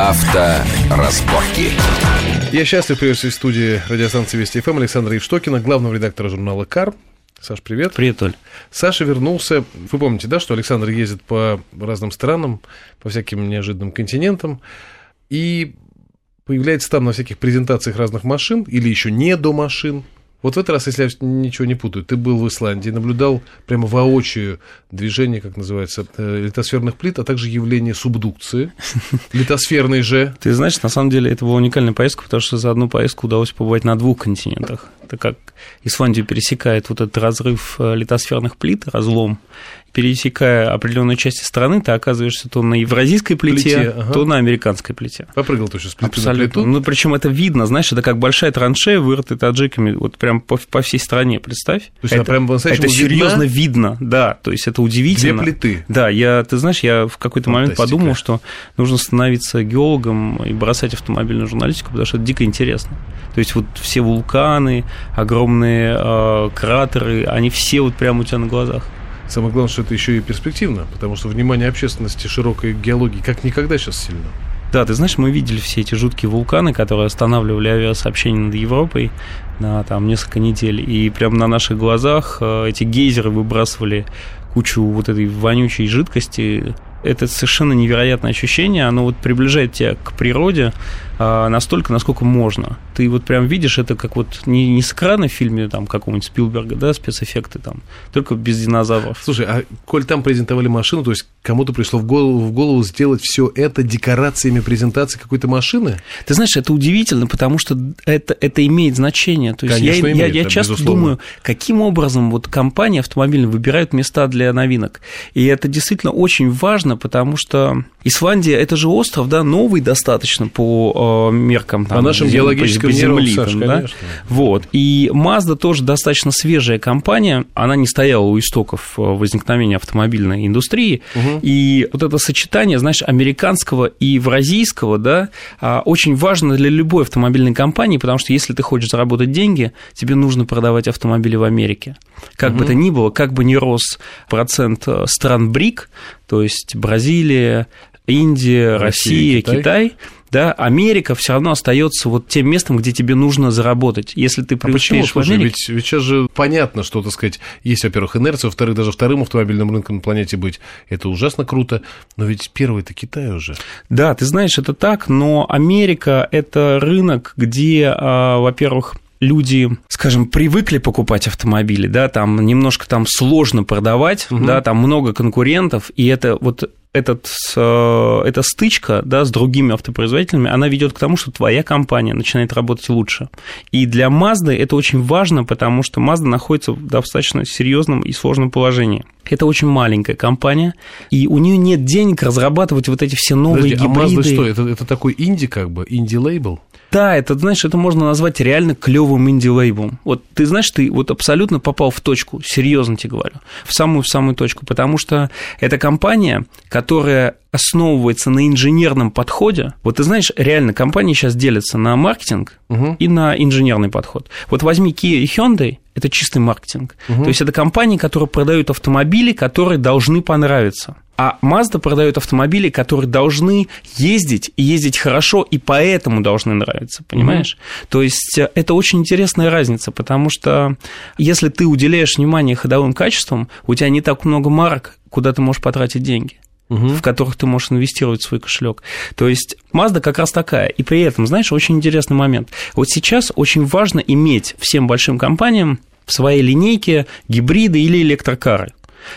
Авторазборки. Я счастлив приветствовать в студии радиостанции Вести ФМ Александра Евштокина, главного редактора журнала «Кар». Саш, привет. Привет, Оль. Саша вернулся. Вы помните, да, что Александр ездит по разным странам, по всяким неожиданным континентам, и появляется там на всяких презентациях разных машин или еще не до машин. Вот в этот раз, если я ничего не путаю, ты был в Исландии, наблюдал прямо воочию движение, как называется, э, литосферных плит, а также явление субдукции, литосферной же. Ты знаешь, на самом деле это была уникальная поездка, потому что за одну поездку удалось побывать на двух континентах. Это как Исландию пересекает вот этот разрыв э, литосферных плит, разлом, пересекая определенную часть страны, ты оказываешься то на евразийской плите, плите ага. то на американской плите. Попрыгал ты сейчас плиту Абсолютно. На плиту. Ну, причем это видно, знаешь, это как большая траншея, вырытая таджиками, вот прям по, по всей стране, представь. То есть это, прям это серьезно видно, да, то есть это удивительно. Две плиты. Да, я, ты знаешь, я в какой-то момент подумал, что нужно становиться геологом и бросать автомобильную журналистику, потому что это дико интересно. То есть вот все вулканы, огромные э, кратеры, они все вот прямо у тебя на глазах. Самое главное, что это еще и перспективно, потому что внимание общественности широкой геологии как никогда сейчас сильно. Да, ты знаешь, мы видели все эти жуткие вулканы, которые останавливали авиасообщение над Европой на там несколько недель, и прямо на наших глазах э, эти гейзеры выбрасывали кучу вот этой вонючей жидкости. Это совершенно невероятное ощущение, оно вот приближает тебя к природе, настолько, насколько можно. Ты вот прям видишь это как вот не, не с экрана в фильме там какого-нибудь Спилберга, да, спецэффекты там, только без динозавров. Слушай, а коль там презентовали машину, то есть кому-то пришло в голову, в голову сделать все это декорациями презентации какой-то машины? Ты знаешь, это удивительно, потому что это, это имеет значение. То есть Конечно, я, имеет, я, я часто безусловно. думаю, каким образом вот компании автомобильные выбирают места для новинок. И это действительно очень важно, потому что Исландия это же остров, да, новый достаточно по меркам там, по нашим геологическим по земли, Саш, там, да? Вот. И Mazda тоже достаточно свежая компания, она не стояла у истоков э, возникновения автомобильной индустрии, угу. и вот это сочетание, знаешь, американского и евразийского, да, а, очень важно для любой автомобильной компании, потому что если ты хочешь заработать деньги, тебе нужно продавать автомобили в Америке. Как угу. бы то ни было, как бы ни рос процент э, стран БРИК, то есть Бразилия, Индия, Россия, Россия Китай, Китай да, Америка все равно остается вот тем местом, где тебе нужно заработать. Если ты преуспеешь а почему? в Америке... Ведь, ведь сейчас же понятно, что, так сказать, есть, во-первых, инерция, во-вторых, даже вторым автомобильным рынком на планете быть, это ужасно круто, но ведь первый это Китай уже. Да, ты знаешь, это так, но Америка – это рынок, где, а, во-первых, люди, скажем, привыкли покупать автомобили, да, там немножко там сложно продавать, угу. да, там много конкурентов, и это вот этот, э, эта стычка да, с другими автопроизводителями, она ведет к тому, что твоя компания начинает работать лучше. И для Mazda это очень важно, потому что Mazda находится в достаточно серьезном и сложном положении. Это очень маленькая компания, и у нее нет денег разрабатывать вот эти все новые Подожди, гибриды. А Mazda что, это, это такой инди как бы, инди-лейбл? Да, это, знаешь, это можно назвать реально клевым инди-лейблом. Вот ты знаешь, ты вот абсолютно попал в точку, серьезно тебе говорю, в самую-самую точку, потому что это компания, которая основывается на инженерном подходе. Вот ты знаешь, реально компании сейчас делятся на маркетинг угу. и на инженерный подход. Вот возьми Kia и Hyundai, это чистый маркетинг. Угу. То есть это компании, которые продают автомобили, которые должны понравиться. А Mazda продает автомобили, которые должны ездить и ездить хорошо, и поэтому должны нравиться, понимаешь? Mm-hmm. То есть э, это очень интересная разница, потому что если ты уделяешь внимание ходовым качествам, у тебя не так много марок, куда ты можешь потратить деньги угу. в которых ты можешь инвестировать в свой кошелек. То есть Mazda как раз такая. И при этом, знаешь, очень интересный момент. Вот сейчас очень важно иметь всем большим компаниям в своей линейке гибриды или электрокары.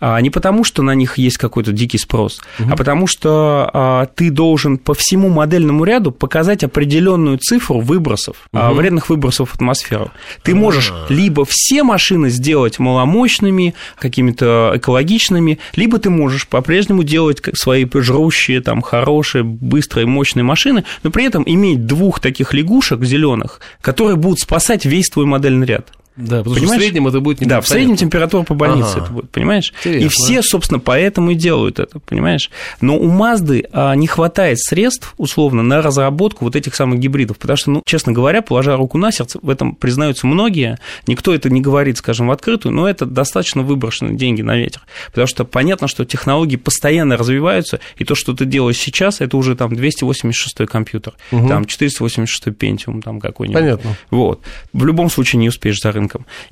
А не потому, что на них есть какой-то дикий спрос, угу. а потому что а, ты должен по всему модельному ряду показать определенную цифру выбросов, угу. а, вредных выбросов в атмосферу. Ты можешь А-а-а. либо все машины сделать маломощными, какими-то экологичными, либо ты можешь по-прежнему делать свои жрущие, там, хорошие, быстрые, мощные машины, но при этом иметь двух таких лягушек зеленых, которые будут спасать весь твой модельный ряд. Да, потому понимаешь? что в среднем это будет не Да, в среднем температура по больнице ага. это будет, понимаешь? Интересно. И все, собственно, поэтому и делают это, понимаешь? Но у Мазды а, не хватает средств, условно, на разработку вот этих самых гибридов, потому что, ну, честно говоря, положа руку на сердце, в этом признаются многие, никто это не говорит, скажем, в открытую, но это достаточно выброшенные деньги на ветер, потому что понятно, что технологии постоянно развиваются, и то, что ты делаешь сейчас, это уже там 286 компьютер, угу. там 486 Pentium там какой-нибудь. Понятно. Вот. В любом случае не успеешь за рынком.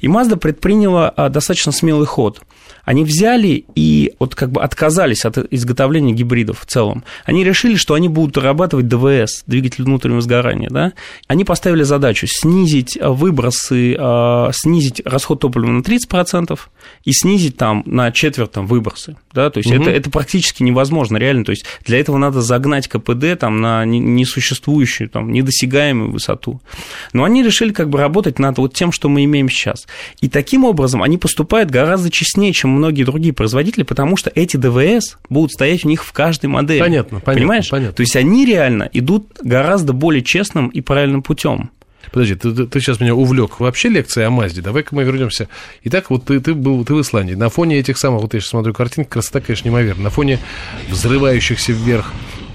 И Mazda предприняла а, достаточно смелый ход – они взяли и вот как бы отказались от изготовления гибридов в целом. Они решили, что они будут дорабатывать ДВС, двигатель внутреннего сгорания, да. Они поставили задачу снизить э, выбросы, э, снизить расход топлива на 30% и снизить там на четверть там, выбросы, да, то есть угу. это, это практически невозможно, реально, то есть для этого надо загнать КПД там на несуществующую, там, недосягаемую высоту. Но они решили как бы работать над вот тем, что мы имеем сейчас. И таким образом они поступают гораздо честнее, чем многие другие производители, потому что эти ДВС будут стоять у них в каждой модели. Понятно, понятно. Понимаешь? Понятно. То есть они реально идут гораздо более честным и правильным путем. Подожди, ты, ты, сейчас меня увлек. Вообще лекция о Мазде. Давай-ка мы вернемся. Итак, вот ты, ты был ты в Исландии. На фоне этих самых, вот я сейчас смотрю картинки, красота, конечно, неимоверная. На фоне взрывающихся вверх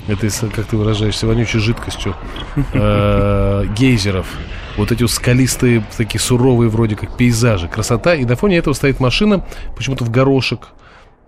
этой, как ты выражаешься, вонючей жидкостью э, гейзеров вот эти скалистые, такие суровые вроде как пейзажи, красота, и на фоне этого стоит машина, почему-то в горошек,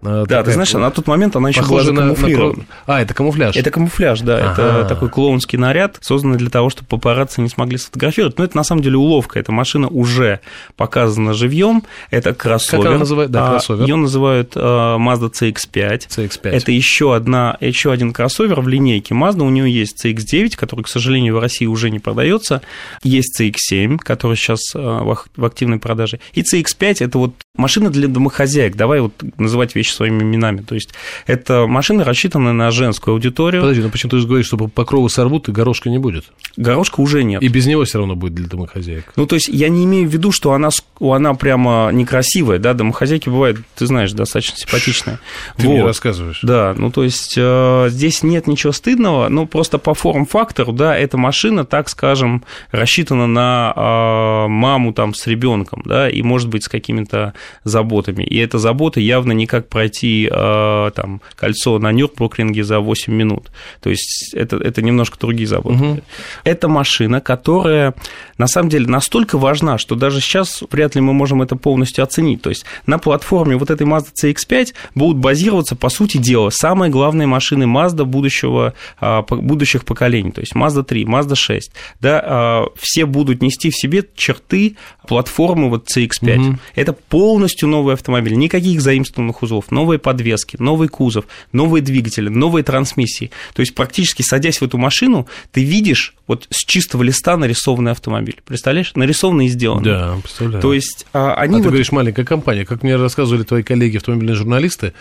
да, такая, ты знаешь, на тот момент она еще была закамуфлирована. На... А, это камуфляж. Это камуфляж, да. Ага. Это такой клоунский наряд, созданный для того, чтобы папарацци не смогли сфотографировать. Но это на самом деле уловка. Эта машина уже показана живьем. Это кроссовер. Как она называется? Да, а, кроссовер. Ее называют uh, Mazda CX-5. CX-5. Это еще, одна, еще один кроссовер в линейке Mazda. У нее есть CX-9, который, к сожалению, в России уже не продается. Есть CX-7, который сейчас uh, в активной продаже. И CX-5 – это вот машина для домохозяек. Давай вот называть вещи своими именами. То есть это машина рассчитана на женскую аудиторию. Подожди, ну почему ты же говоришь, что покровы сорвут и горошка не будет? Горошка уже нет. И без него все равно будет для домохозяек. Ну, то есть я не имею в виду, что она, она прямо некрасивая, да, домохозяйки бывают, ты знаешь, достаточно симпатичные. Ты вот. мне рассказываешь. Да, ну, то есть э, здесь нет ничего стыдного, но просто по форм-фактору, да, эта машина, так скажем, рассчитана на э, маму там с ребенком, да, и, может быть, с какими-то заботами. И эта забота явно не как пройти э, там кольцо на Нюрнбургринге за 8 минут. То есть это, это немножко другие заботы. Угу. Это машина, которая на самом деле настолько важна, что даже сейчас вряд ли мы можем это полностью оценить. То есть на платформе вот этой Mazda CX-5 будут базироваться, по сути дела, самые главные машины Mazda будущего, а, будущих поколений. То есть Mazda 3, Mazda 6. Да, а, все будут нести в себе черты платформы вот CX-5. Угу. Это полностью новый автомобиль, никаких заимствованных узлов, новые подвески, новый кузов, новые двигатели, новые трансмиссии. То есть практически садясь в эту машину, ты видишь вот с чистого листа нарисованный автомобиль. Представляешь? Нарисованный и сделанный. Да, представляю. То есть а, они... А вот... ты говоришь, маленькая компания. Как мне рассказывали твои коллеги, автомобильные журналисты,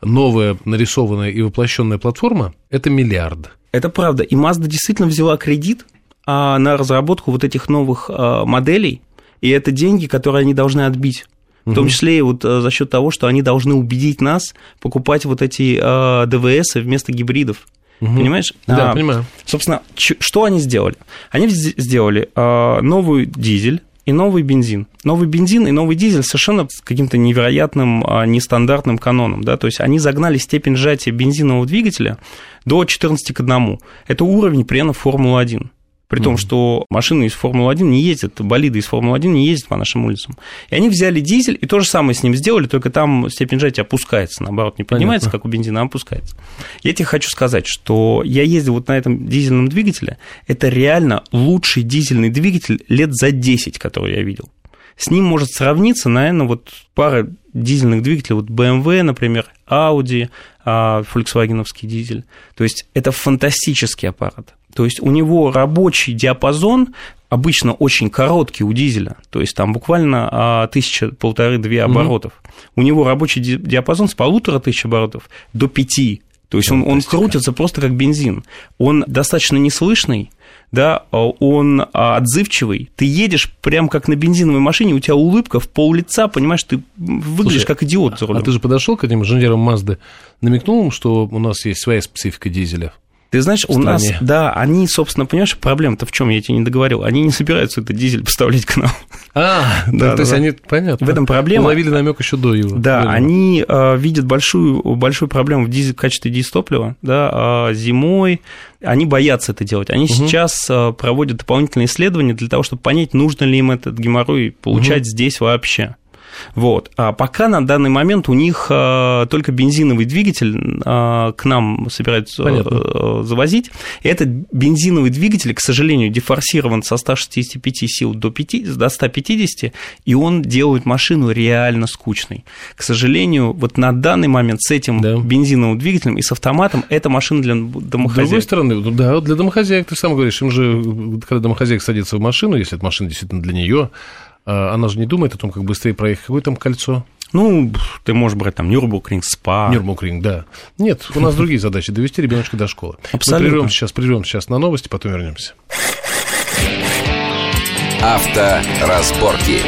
новая нарисованная и воплощенная платформа – это миллиард. Это правда. И Mazda действительно взяла кредит а, на разработку вот этих новых а, моделей, и это деньги, которые они должны отбить. В том числе и вот э, за счет того, что они должны убедить нас покупать вот эти э, ДВС вместо гибридов. Угу. Понимаешь? Да, а, понимаю. Собственно, что они сделали? Они сделали э, новый дизель, и новый бензин. Новый бензин и новый дизель совершенно с каким-то невероятным, а, нестандартным каноном. Да? То есть они загнали степень сжатия бензинового двигателя до 14 к 1. Это уровень примерно Формулы-1. При mm-hmm. том, что машины из Формулы-1 не ездят, болиды из Формулы-1 не ездят по нашим улицам. И они взяли дизель и то же самое с ним сделали, только там степень сжатия опускается, наоборот, не поднимается, Понятно. как у бензина, а опускается. Я тебе хочу сказать, что я ездил вот на этом дизельном двигателе, это реально лучший дизельный двигатель лет за 10, который я видел. С ним может сравниться, наверное, вот пара дизельных двигателей, вот BMW, например, Audi, а, Volkswagen дизель. То есть это фантастический аппарат. То есть у него рабочий диапазон обычно очень короткий у дизеля, то есть там буквально а, тысяча, полторы-две оборотов. Mm-hmm. У него рабочий диапазон с полутора тысяч оборотов до пяти. То есть он, он крутится просто как бензин. Он достаточно неслышный, да, а он отзывчивый. Ты едешь прям как на бензиновой машине, у тебя улыбка в пол лица, понимаешь, ты выглядишь Слушай, как идиот за рулем. А ты же подошел к этим инженерам Мазды, намекнул им, что у нас есть своя специфика дизеля? Ты знаешь, у нас, да, они, собственно, понимаешь, проблема-то в чем, я тебе не договорил, они не собираются этот дизель поставлять к нам. А, да, да то есть они, понятно. В этом проблема. Уловили намек еще до его. Да, они э, видят большую, большую проблему в, дизель, в качестве дизтоплива, да, э, зимой, они боятся это делать. Они угу. сейчас э, проводят дополнительные исследования для того, чтобы понять, нужно ли им этот геморрой получать угу. здесь вообще. Вот. А пока на данный момент у них а, только бензиновый двигатель а, к нам собираются Понятно. А, завозить. И этот бензиновый двигатель, к сожалению, дефорсирован со 165 сил до, 5, до 150, и он делает машину реально скучной. К сожалению, вот на данный момент с этим да. бензиновым двигателем и с автоматом эта машина для домохозяек. С другой стороны, да, для домохозяек, ты сам говоришь, им же, когда домохозяйка садится в машину, если эта машина действительно для нее, она же не думает о том, как быстрее проехать. Какое там кольцо? Ну, ты можешь брать там Нюрбургринг, СПА. Нюрбургринг, да. Нет, у нас другие задачи. Довести ребеночка до школы. Абсолютно. Мы прервем сейчас, прервем сейчас на новости, потом вернемся. Авторазборки.